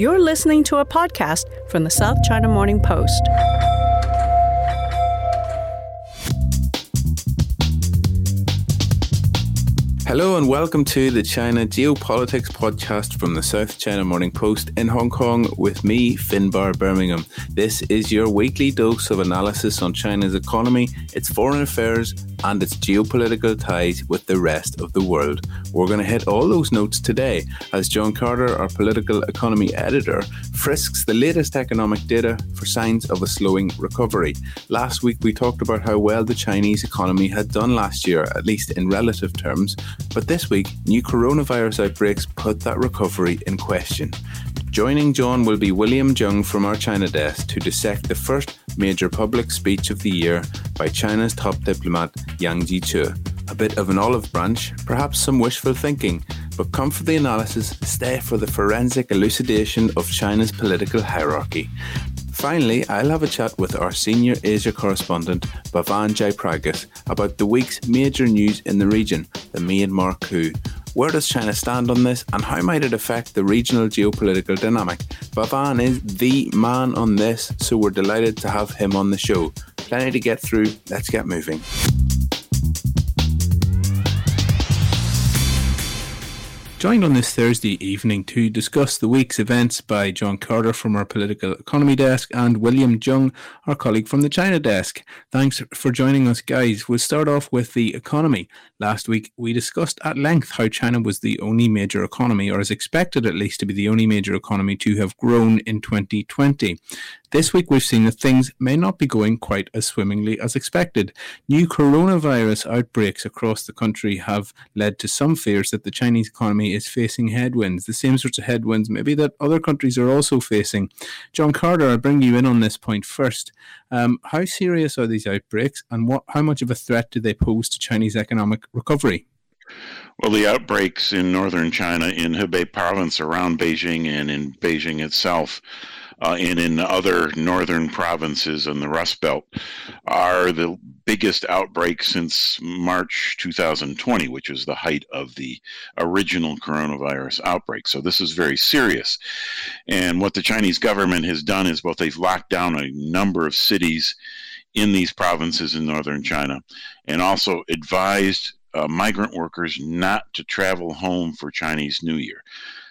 You're listening to a podcast from the South China Morning Post. Hello and welcome to the China Geopolitics podcast from the South China Morning Post in Hong Kong with me, Finbar Birmingham. This is your weekly dose of analysis on China's economy, its foreign affairs, and its geopolitical ties with the rest of the world. We're going to hit all those notes today as John Carter, our political economy editor, frisks the latest economic data for signs of a slowing recovery. Last week we talked about how well the Chinese economy had done last year, at least in relative terms. But this week, new coronavirus outbreaks put that recovery in question. Joining John will be William Zheng from our China desk to dissect the first major public speech of the year by China's top diplomat Yang Jiechi. A bit of an olive branch, perhaps some wishful thinking, but come for the analysis, stay for the forensic elucidation of China's political hierarchy. Finally, I'll have a chat with our senior Asia correspondent, Bhavan Jaipragas, about the week's major news in the region, the Myanmar coup. Where does China stand on this, and how might it affect the regional geopolitical dynamic? Bhavan is the man on this, so we're delighted to have him on the show. Plenty to get through, let's get moving. Joined on this Thursday evening to discuss the week's events by John Carter from our political economy desk and William Zheng, our colleague from the China desk. Thanks for joining us, guys. We'll start off with the economy. Last week, we discussed at length how China was the only major economy, or is expected at least to be the only major economy to have grown in 2020. This week, we've seen that things may not be going quite as swimmingly as expected. New coronavirus outbreaks across the country have led to some fears that the Chinese economy is facing headwinds, the same sorts of headwinds maybe that other countries are also facing. John Carter, I'll bring you in on this point first. Um, how serious are these outbreaks, and what, how much of a threat do they pose to Chinese economic recovery? Well, the outbreaks in northern China, in Hebei province around Beijing, and in Beijing itself, uh, and in other northern provinces in the Rust Belt are the biggest outbreak since March 2020, which was the height of the original coronavirus outbreak. So this is very serious. And what the Chinese government has done is both they've locked down a number of cities in these provinces in northern China and also advised uh, migrant workers not to travel home for Chinese New Year.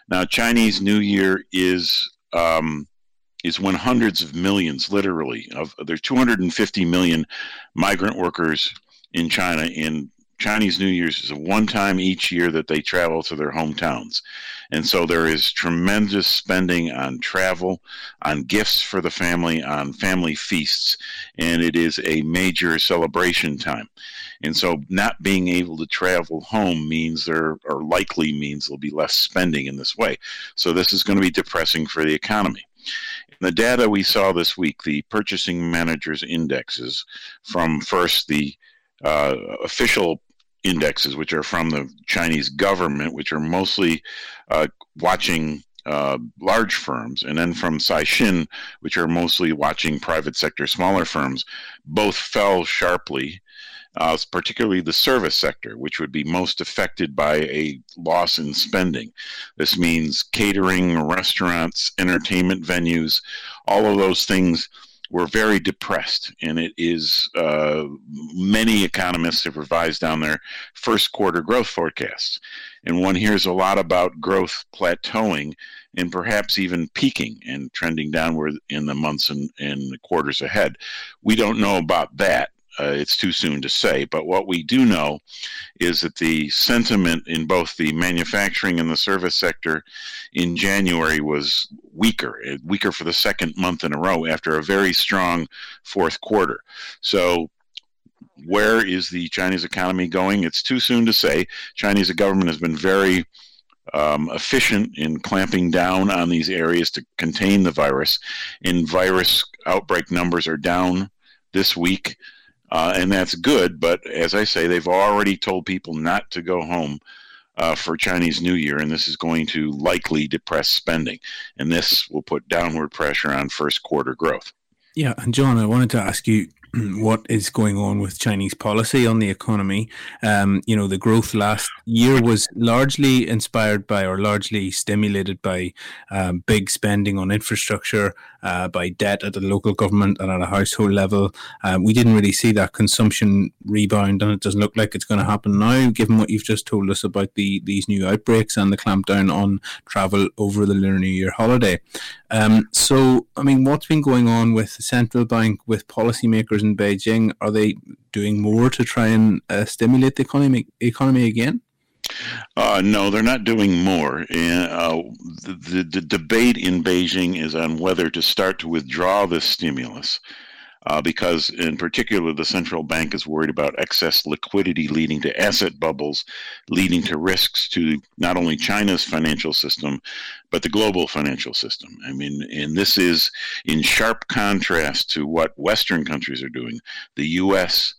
Now, Chinese New Year is um, is when hundreds of millions, literally, of there's 250 million migrant workers in China. In Chinese New Year's is a one time each year that they travel to their hometowns. And so there is tremendous spending on travel, on gifts for the family, on family feasts, and it is a major celebration time. And so not being able to travel home means there, or likely means there'll be less spending in this way. So this is going to be depressing for the economy. The data we saw this week, the purchasing managers' indexes from first the uh, official indexes, which are from the Chinese government, which are mostly uh, watching uh, large firms, and then from Caixin, which are mostly watching private sector smaller firms, both fell sharply uh, particularly the service sector, which would be most affected by a loss in spending. This means catering, restaurants, entertainment venues, all of those things were very depressed, and it is uh, many economists have revised down their first quarter growth forecasts, and one hears a lot about growth plateauing and perhaps even peaking and trending downward in the months and, and quarters ahead. We don't know about that, uh, it's too soon to say. But what we do know is that the sentiment in both the manufacturing and the service sector in January was weaker, uh, weaker for the second month in a row after a very strong fourth quarter. So where is the Chinese economy going? It's too soon to say. Chinese government has been very um, efficient in clamping down on these areas to contain the virus. And virus outbreak numbers are down this week, uh, and that's good. But as I say, they've already told people not to go home. Uh, for Chinese New Year, and this is going to likely depress spending, and this will put downward pressure on first quarter growth. Yeah, and John, I wanted to ask you what is going on with Chinese policy on the economy. Um, you know, the growth last year was largely inspired by or largely stimulated by um, big spending on infrastructure, uh, by debt at the local government and at a household level. Um, we didn't really see that consumption rebound, and it doesn't look like it's going to happen now, given what you've just told us about the these new outbreaks and the clampdown on travel over the Lunar New Year holiday. Um, so, I mean, what's been going on with the central bank, with policymakers in Beijing? Are they doing more to try and uh, stimulate the economy economy again? Uh, no, they're not doing more. Uh, the, the, the, debate in Beijing is on whether to start to withdraw this stimulus. Uh, because, in particular, the central bank is worried about excess liquidity leading to asset bubbles, leading to risks to not only China's financial system, but the global financial system. I mean, and this is in sharp contrast to what Western countries are doing. The U.S.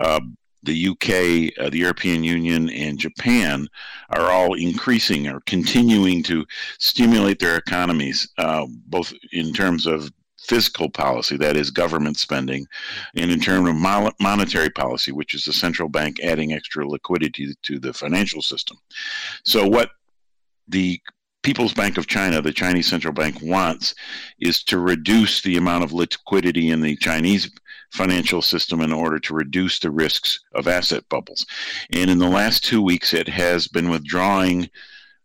Uh, the UK, uh, the European Union, and Japan are all increasing or continuing to stimulate their economies, uh, both in terms of fiscal policy, that is government spending, and in terms of monetary policy, which is the central bank adding extra liquidity to the financial system. So, what the People's Bank of China, the Chinese central bank, wants is to reduce the amount of liquidity in the Chinese financial system in order to reduce the risks of asset bubbles. And in the last two weeks, it has been withdrawing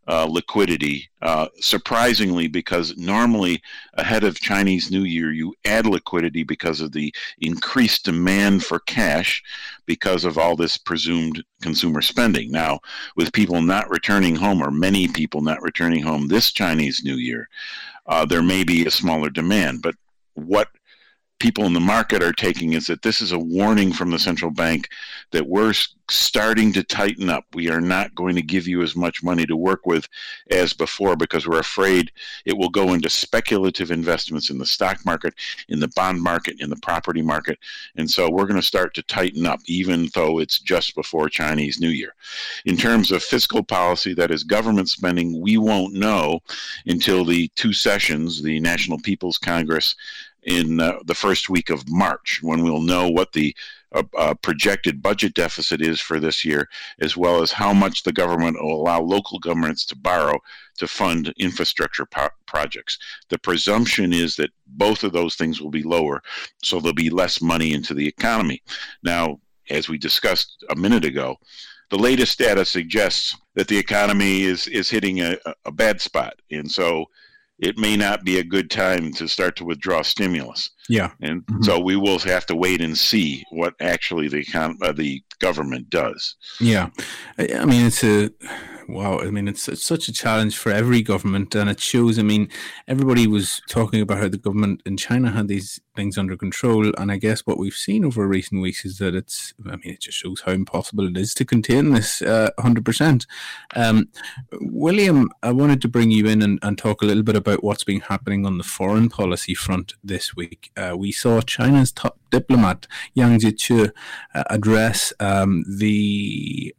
uh, liquidity, uh, surprisingly, because normally ahead of Chinese New Year, you add liquidity because of the increased demand for cash because of all this presumed consumer spending. Now, with people not returning home, or many people not returning home this Chinese New Year, uh, there may be a smaller demand. But what people in the market are taking is that this is a warning from the central bank that we're starting to tighten up. We are not going to give you as much money to work with as before because we're afraid it will go into speculative investments in the stock market, in the bond market, in the property market. And so we're going to start to tighten up, even though it's just before Chinese New Year. In terms of fiscal policy, that is government spending, we won't know until the two sessions, the National People's Congress in uh, the first week of March when we'll know what the uh, uh, projected budget deficit is for this year, as well as how much the government will allow local governments to borrow to fund infrastructure po- projects. The presumption is that both of those things will be lower, so there'll be less money into the economy. Now, as we discussed a minute ago, the latest data suggests that the economy is is hitting a, a bad spot, and so it may not be a good time to start to withdraw stimulus. Yeah, and mm-hmm. so we will have to wait and see what actually the uh, the government does. Yeah, I mean it's a wow, I mean, it's, it's such a challenge for every government, and it shows. I mean, everybody was talking about how the government in China had these things under control, and I guess what we've seen over recent weeks is that it's. I mean, it just shows how impossible it is to contain this uh, 100%. Um, William, I wanted to bring you in and, and, talk a little bit about what's been happening on the foreign policy front this week. Uh, we saw China's top diplomat Yang Jiechi uh, address um, the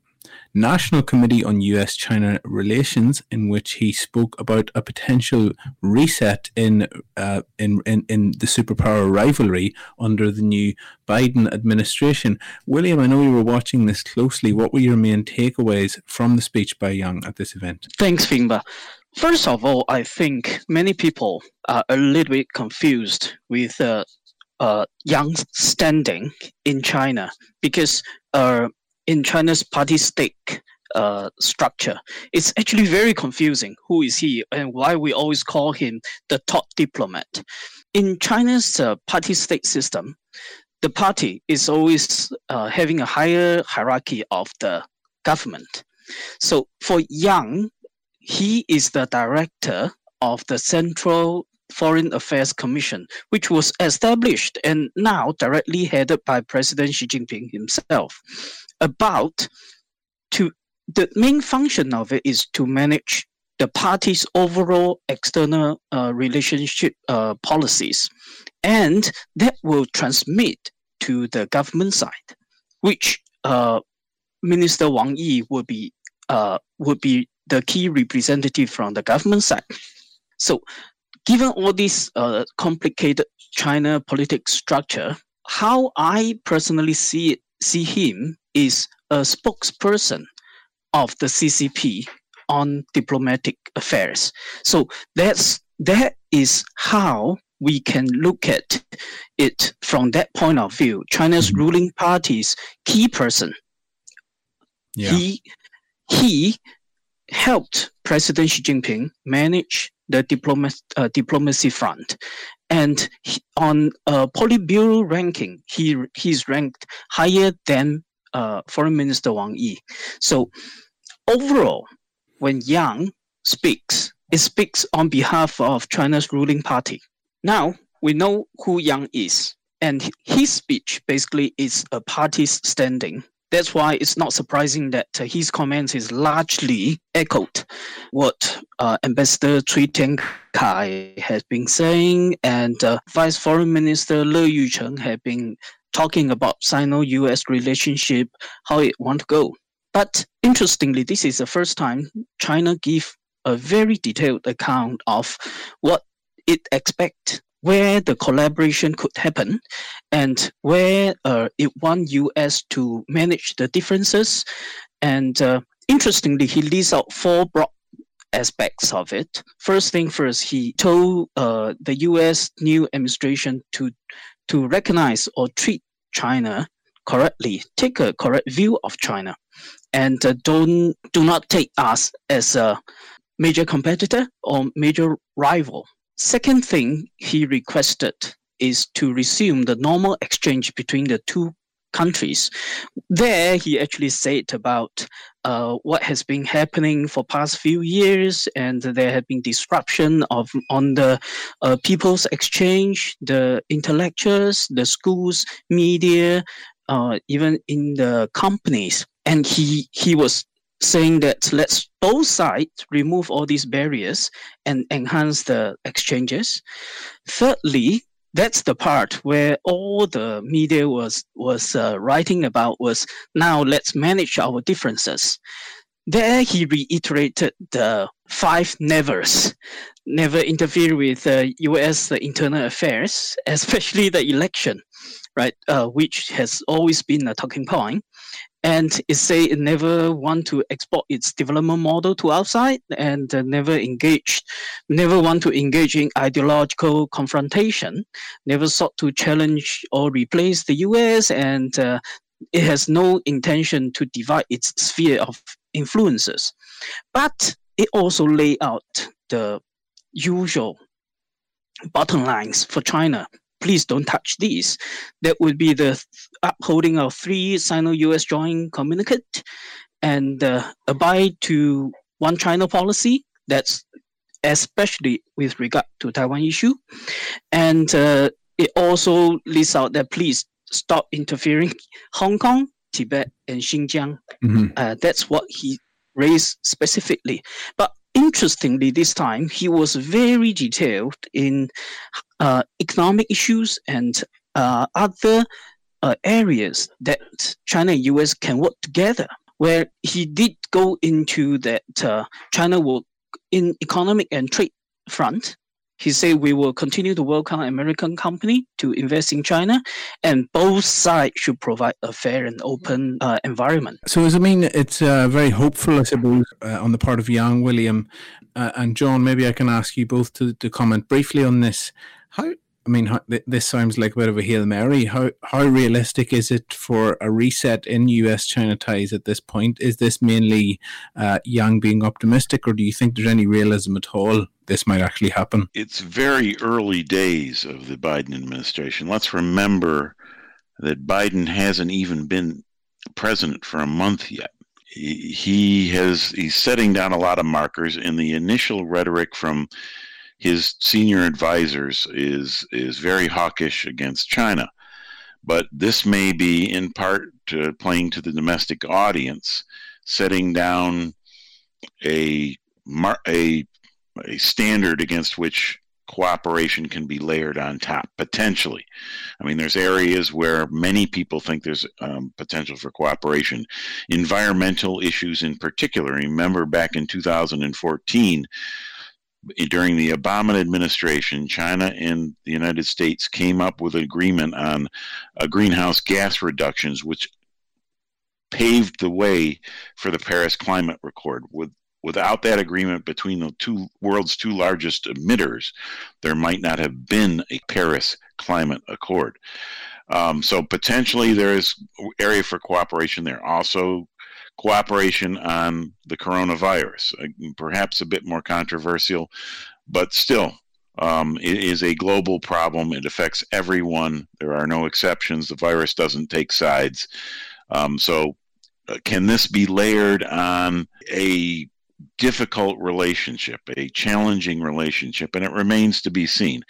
National Committee on US China Relations, in which he spoke about a potential reset in, uh, in, in, in the superpower rivalry under the new Biden administration. William, I know you were watching this closely. What were your main takeaways from the speech by Yang at this event? Thanks, Finbar. First of all, I think many people are a little bit confused with uh, uh, Yang's standing in China because uh, in China's party state uh, structure. It's actually very confusing. Who is he and why we always call him the top diplomat? In China's uh, party state system, the party is always uh, having a higher hierarchy of the government. So for Yang, he is the director of the Central Foreign Affairs Commission, which was established and now directly headed by President Xi Jinping himself about to the main function of it is to manage the party's overall external uh, relationship uh, policies, and that will transmit to the government side, which uh, Minister Wang Yi would be uh, would be the key representative from the government side. So, given all this uh, complicated China political structure, how I personally see it, see him is a spokesperson of the CCP on diplomatic affairs. So that's that is how we can look at it from that point of view. China's mm-hmm. ruling party's key person. Yeah. He he helped President Xi Jinping manage the diplomat, uh, diplomacy front. And he, on a Politburo ranking, he he's ranked higher than uh, Foreign Minister Wang Yi. So overall, when Yang speaks, it speaks on behalf of China's ruling party. Now we know who Yang is, and his speech basically is a party's standing that's why it's not surprising that uh, his comments is largely echoed what uh, Ambassador Cui Tiankai has been saying, and uh, Vice Foreign Minister Le Yucheng have been talking about Sino-U.S. relationship, how it want to go. But interestingly, this is the first time China give a very detailed account of what it expect where the collaboration could happen and where uh, it want US to manage the differences. And uh, interestingly, he lists out four broad aspects of it. First thing first, he told uh, the US new administration to, to recognize or treat China correctly, take a correct view of China, and uh, don't do not take us as a major competitor or major rival Second thing he requested is to resume the normal exchange between the two countries. There, he actually said about uh, what has been happening for past few years, and there have been disruption of on the uh, people's exchange, the intellectuals, the schools, media, uh, even in the companies. And he he was saying that let's both sides remove all these barriers and enhance the exchanges. Thirdly, that's the part where all the media was was uh, writing about was now let's manage our differences. There he reiterated the five nevers. Never interfere with uh, U.S. internal affairs, especially the election, right? Uh, which has always been a talking point and it say it never want to export its development model to outside and uh, never engaged never want to engage in ideological confrontation never sought to challenge or replace the us and uh, it has no intention to divide its sphere of influences. But it also lay out the usual bottom lines for china please don't touch these. That would be the upholding of three Sino-US joint communicate and uh, abide to one China policy. That's especially with regard to Taiwan issue, and uh, it also lists out that please stop interfering Hong Kong, Tibet, and Xinjiang. Mm-hmm. Uh, that's what he raised specifically. But interestingly, this time he was very detailed in uh, economic issues and uh, other uh, areas that China and US can work together. Where he did go into that uh, China will, in economic and trade front, he said we will continue to welcome American company to invest in China, and both sides should provide a fair and open uh, environment. So, does it mean it's uh, very hopeful, I suppose, uh, on the part of Yang William uh, and John? Maybe I can ask you both to, to comment briefly on this. How I mean, how, this sounds like a bit of a hail mary. How how realistic is it for a reset in U.S.-China ties at this point? Is this mainly uh, Yang being optimistic, or do you think there's any realism at all this might actually happen? It's very early days of the Biden administration. Let's remember that Biden hasn't even been president for a month yet. He, he has he's setting down a lot of markers in the initial rhetoric from his senior advisors is is very hawkish against China. But this may be in part playing to the domestic audience, setting down a a a standard against which cooperation can be layered on top potentially. I mean there's areas where many people think there's um, potential for cooperation. Environmental issues in particular. Remember back in 2014 during the obama administration china and the united states came up with an agreement on uh, greenhouse gas reductions which paved the way for the paris climate accord with without that agreement between the two world's two largest emitters, there might not have been a Paris Climate Accord. Um, so potentially there is area for cooperation there. Also, cooperation on the coronavirus, uh, perhaps a bit more controversial, but still. Um, it is a global problem. It affects everyone. There are no exceptions. The virus doesn't take sides. Um, so, uh, can this be layered on a difficult relationship, a challenging relationship, and it remains to be seen.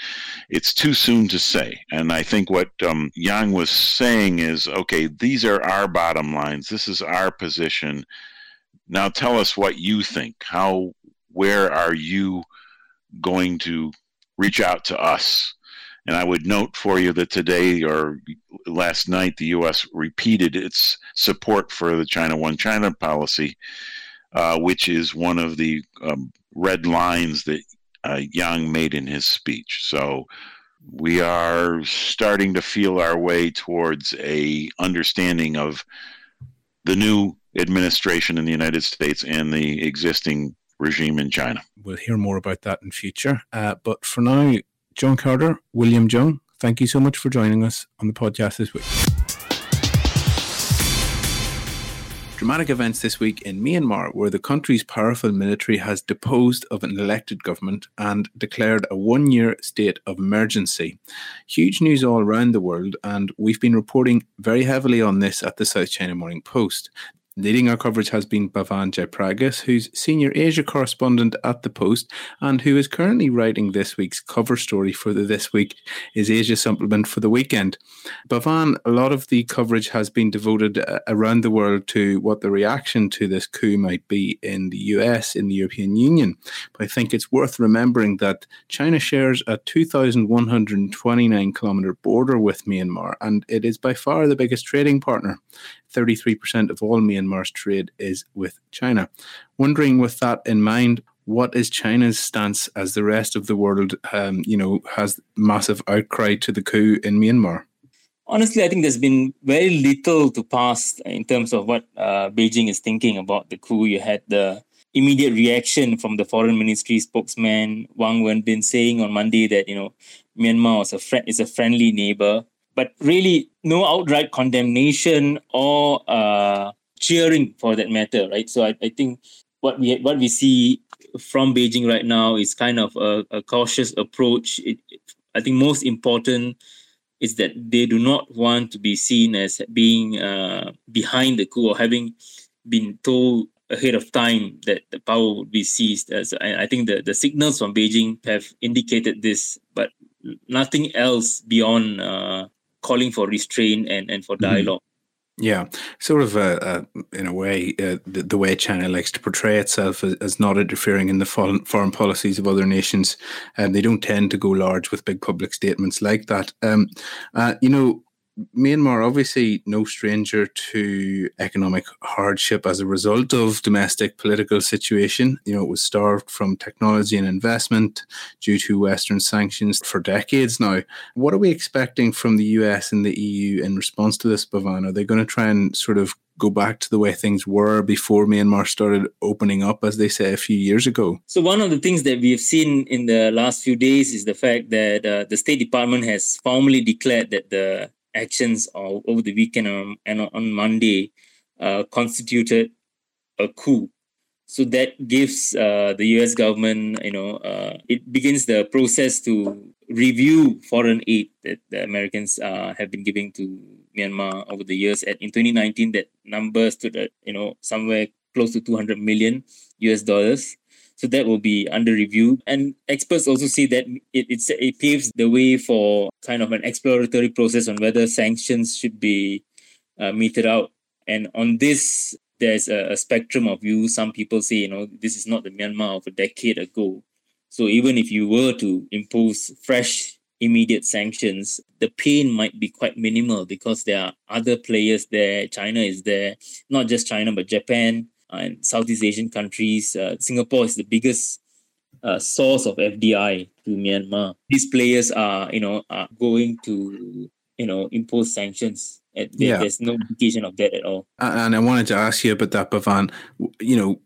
It's too soon to say. And I think what um, Yang was saying is okay, these are our bottom lines, this is our position. Now tell us what you think. How, where are you going to reach out to us? And I would note for you that today or last night, the U.S. repeated its support for the China One China policy uh, which is one of the um, red lines that uh, Yang made in his speech. So we are starting to feel our way towards a understanding of the new administration in the United States and the existing regime in China. We'll hear more about that in future. Uh, but for now, John Carter, William Zheng, thank you so much for joining us on the podcast this week. Dramatic events this week in Myanmar, where the country's powerful military has deposed of an elected government and declared a one year state of emergency. Huge news all around the world, and we've been reporting very heavily on this at the South China Morning Post. Leading our coverage has been Bhavan Jaipragas, who's senior Asia correspondent at The Post and who is currently writing this week's cover story for the This Week in Asia supplement for the weekend. Bhavan, a lot of the coverage has been devoted uh, around the world to what the reaction to this coup might be in the US, in the European Union. But I think it's worth remembering that China shares a 2,129 kilometre border with Myanmar, and it is by far the biggest trading partner. 33% of all Myanmar's trade is with China. Wondering with that in mind, what is China's stance as the rest of the world, um, you know, has massive outcry to the coup in Myanmar? Honestly, I think there's been very little to pass in terms of what uh, Beijing is thinking about the coup. You had the immediate reaction from the foreign ministry spokesman Wang Wenbin saying on Monday that you know Myanmar a friend is a friendly neighbor but really no outright condemnation or uh, cheering for that matter, right? So I, I think what we what we see from Beijing right now is kind of a, a cautious approach. It, I think most important is that they do not want to be seen as being uh, behind the coup or having been told ahead of time that the power would be seized. As I, I think the, the signals from Beijing have indicated this, but nothing else beyond uh, calling for restraint and, and for mm-hmm. dialog Yeah, sort of uh, uh, in a way, uh, the, the, way China likes to portray itself as, as, not interfering in the foreign, foreign policies of other nations. And they don't tend to go large with big public statements like that. Um, uh, you know, Myanmar, obviously, no stranger to economic hardship as a result of domestic political situation. You know, it was starved from technology and investment due to Western sanctions for decades now. What are we expecting from the US and the EU in response to this, Bhavan? Are they going to try and sort of go back to the way things were before Myanmar started opening up, as they say a few years ago? So, one of the things that we have seen in the last few days is the fact that uh, the State Department has formally declared that the actions over the weekend and on Monday uh, constituted a coup. So that gives uh, the U.S. government, you know, uh, it begins the process to review foreign aid that the Americans uh, have been giving to Myanmar over the years. At in 2019, that number stood at you know somewhere close to 200 million U.S. dollars. So that will be under review. And experts also say that it, it paves the way for kind of an exploratory process on whether sanctions should be uh, meted out. And on this, there's a, a spectrum of views. Some people say, you know, this is not the Myanmar of a decade ago. So even if you were to impose fresh immediate sanctions, the pain might be quite minimal because there are other players there. China is there, not just China, but Japan and Southeast Asian countries. Uh, Singapore is the biggest uh, source of FDI to Myanmar. These players are, you know, are going to, you know, impose sanctions there, yeah. There's no indication of that at all. And I wanted to ask you about that, Bhavan. You know,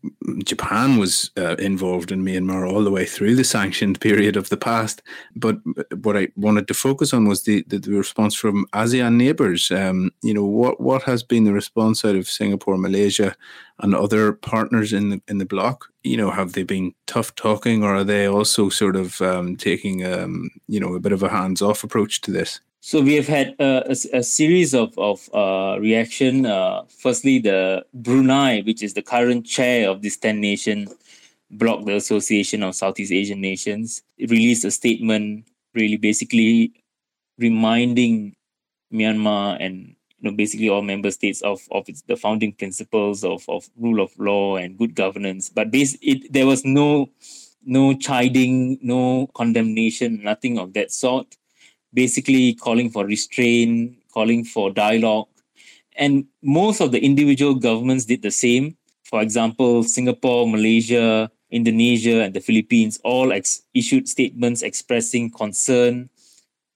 Japan was uh, involved in Myanmar all the way through the sanctioned period of the past. But what I wanted to focus on was the, the, the response from ASEAN neighbours. Um, you know, what, what has been the response out of Singapore, Malaysia, and other partners in the in the bloc? You know, have they been tough talking, or are they also sort of um, taking um, you know a bit of a hands off approach to this? So we have had a, a, series of of uh, reaction. Uh, firstly, the Brunei, which is the current chair of this ten nation bloc, the Association of Southeast Asian Nations, released a statement, really basically reminding Myanmar and you know basically all member states of of its, the founding principles of of rule of law and good governance. But base it there was no no chiding, no condemnation, nothing of that sort basically calling for restraint, calling for dialogue. And most of the individual governments did the same. For example, Singapore, Malaysia, Indonesia, and the Philippines all ex- issued statements expressing concern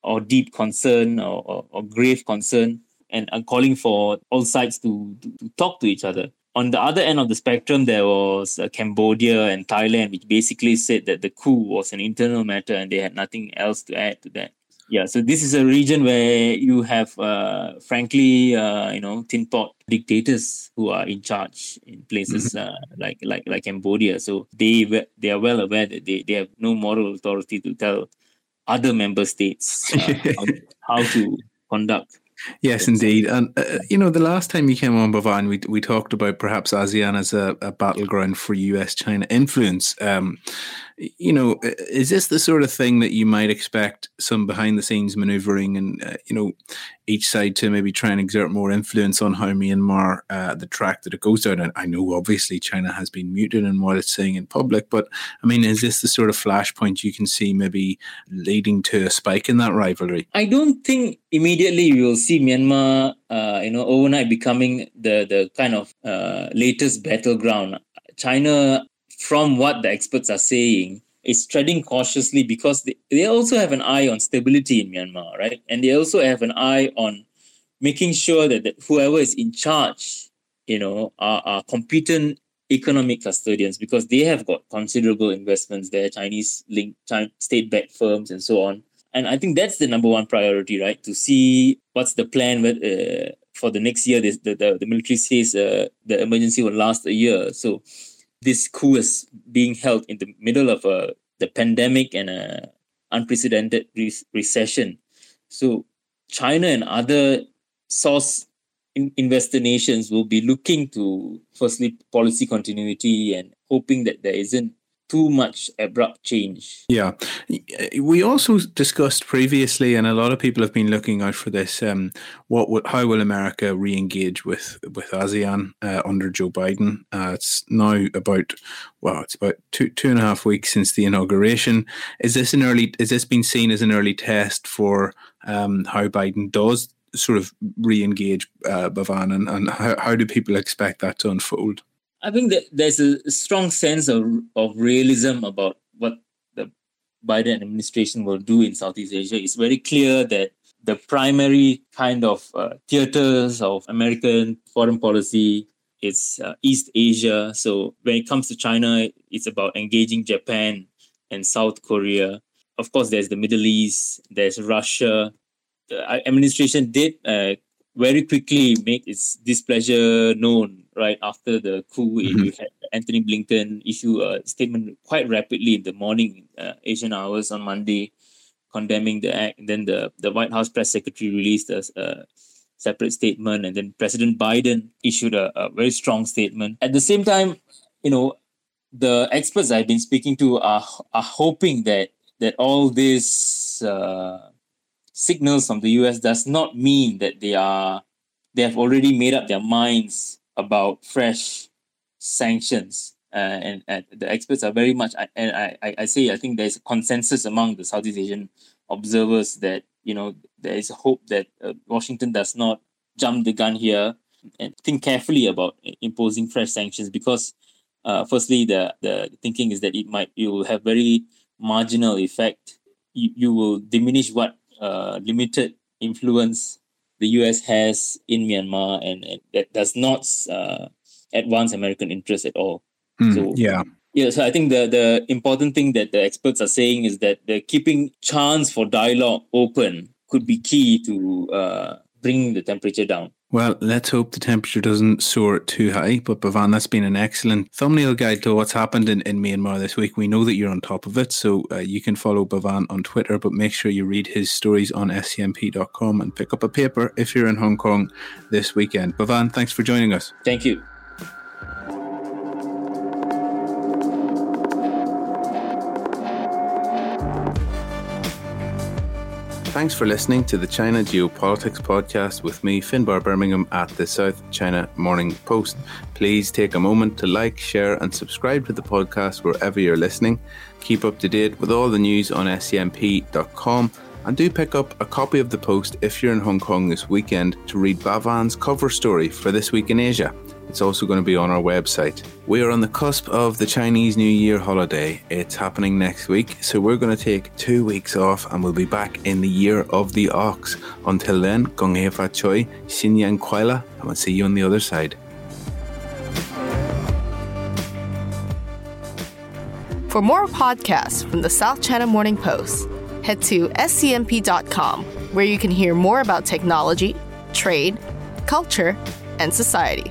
or deep concern or, or, or grave concern and, calling for all sides to, to, to, talk to each other. On the other end of the spectrum, there was uh, Cambodia and Thailand, which basically said that the coup was an internal matter and they had nothing else to add to that yeah so this is a region where you have uh, frankly uh, you know tin pot dictators who are in charge in places mm-hmm. uh, like like like cambodia so they they are well aware that they, they have no moral authority to tell other member states uh, how, how, to conduct Yes, indeed. And, uh, you know, the last time you came on, Bhavan, we, we talked about perhaps ASEAN as a, a battleground for US China influence. Um, you know, is this the sort of thing that you might expect some behind the scenes maneuvering and, uh, you know, each side to maybe try and exert more influence on how Myanmar, uh, the track that it goes down? And I know obviously China has been muted in what it's saying in public, but I mean, is this the sort of flashpoint you can see maybe leading to a spike in that rivalry? I don't think immediately we will see Myanmar, uh, you know, overnight becoming the, the kind of uh, latest battleground. China from what the experts are saying, is treading cautiously because they, they also have an eye on stability in Myanmar, right? And they also have an eye on making sure that, that whoever is in charge, you know, are, are competent economic custodians because they have got considerable investments there, Chinese linked state-backed firms and so on. And I think that's the number one priority, right? To see what's the plan with, uh, for the next year. This, the, the, the military says uh, the emergency will last a year. So this coup is being held in the middle of a the pandemic and a unprecedented re- recession. So China and other source in- investor nations will be looking to firstly policy continuity and hoping that there isn't too much abrupt change. Yeah. We also discussed previously, and a lot of people have been looking out for this. Um, what would, how will America re-engage with with ASEAN uh, under Joe Biden? Uh, it's now about well, it's about two two and a half weeks since the inauguration. Is this an early? Is this been seen as an early test for um, how Biden does sort of re-engage uh, and, and how, how do people expect that to unfold? I think that there's a strong sense of, of realism about what the Biden administration will do in Southeast Asia. It's very clear that the primary kind of uh, theaters of American foreign policy is uh, East Asia. So when it comes to China, it's about engaging Japan and South Korea. Of course, there's the Middle East, there's Russia. The administration did uh, very quickly make its displeasure known right after the coup. Mm-hmm. You had Antony Blinken issue a statement quite rapidly in the morning uh, Asian hours on Monday, condemning the act. And then the, the White House press secretary released a, a separate statement, and then President Biden issued a, a very strong statement. At the same time, you know, the experts I've been speaking to are are hoping that that all these uh, signals from the US does not mean that they are they have already made up their minds about fresh sanctions. Uh, and, and the experts are very much, and I, I, I say, I think there's a consensus among the Southeast Asian observers that, you know, there is hope that uh, Washington does not jump the gun here and think carefully about imposing fresh sanctions because, uh, firstly, the, the thinking is that it might, it will have very marginal effect. You, you will diminish what uh, limited influence the US has in Myanmar and, and that does not uh, advance American interests at all. Mm, so yeah. Yeah, so I think the, the important thing that the experts are saying is that the keeping chance for dialogue open could be key to uh, bring the temperature down. Well, let's hope the temperature doesn't soar too high. But Bhavan, that's been an excellent thumbnail guide to what's happened in, in Myanmar this week. We know that you're on top of it, so uh, you can follow Bhavan on Twitter, but make sure you read his stories on scmp.com and pick up a paper if you're in Hong Kong this weekend. Bhavan, thanks for joining us. Thank you. Thanks for listening to the China Geopolitics Podcast with me, Finbar Birmingham, at the South China Morning Post. Please take a moment to like, share, and subscribe to the podcast wherever you're listening. Keep up to date with all the news on scmp.com and do pick up a copy of the post if you're in Hong Kong this weekend to read Bhavan's cover story for This Week in Asia. It's also going to be on our website. We are on the cusp of the Chinese New Year holiday. It's happening next week, so we're going to take two weeks off and we'll be back in the year of the ox. Until then, Gong Hei Fa Choi, Xin Yang Kuaila, and we'll see you on the other side. For more podcasts from the South China Morning Post, head to scmp.com, where you can hear more about technology, trade, culture, and society.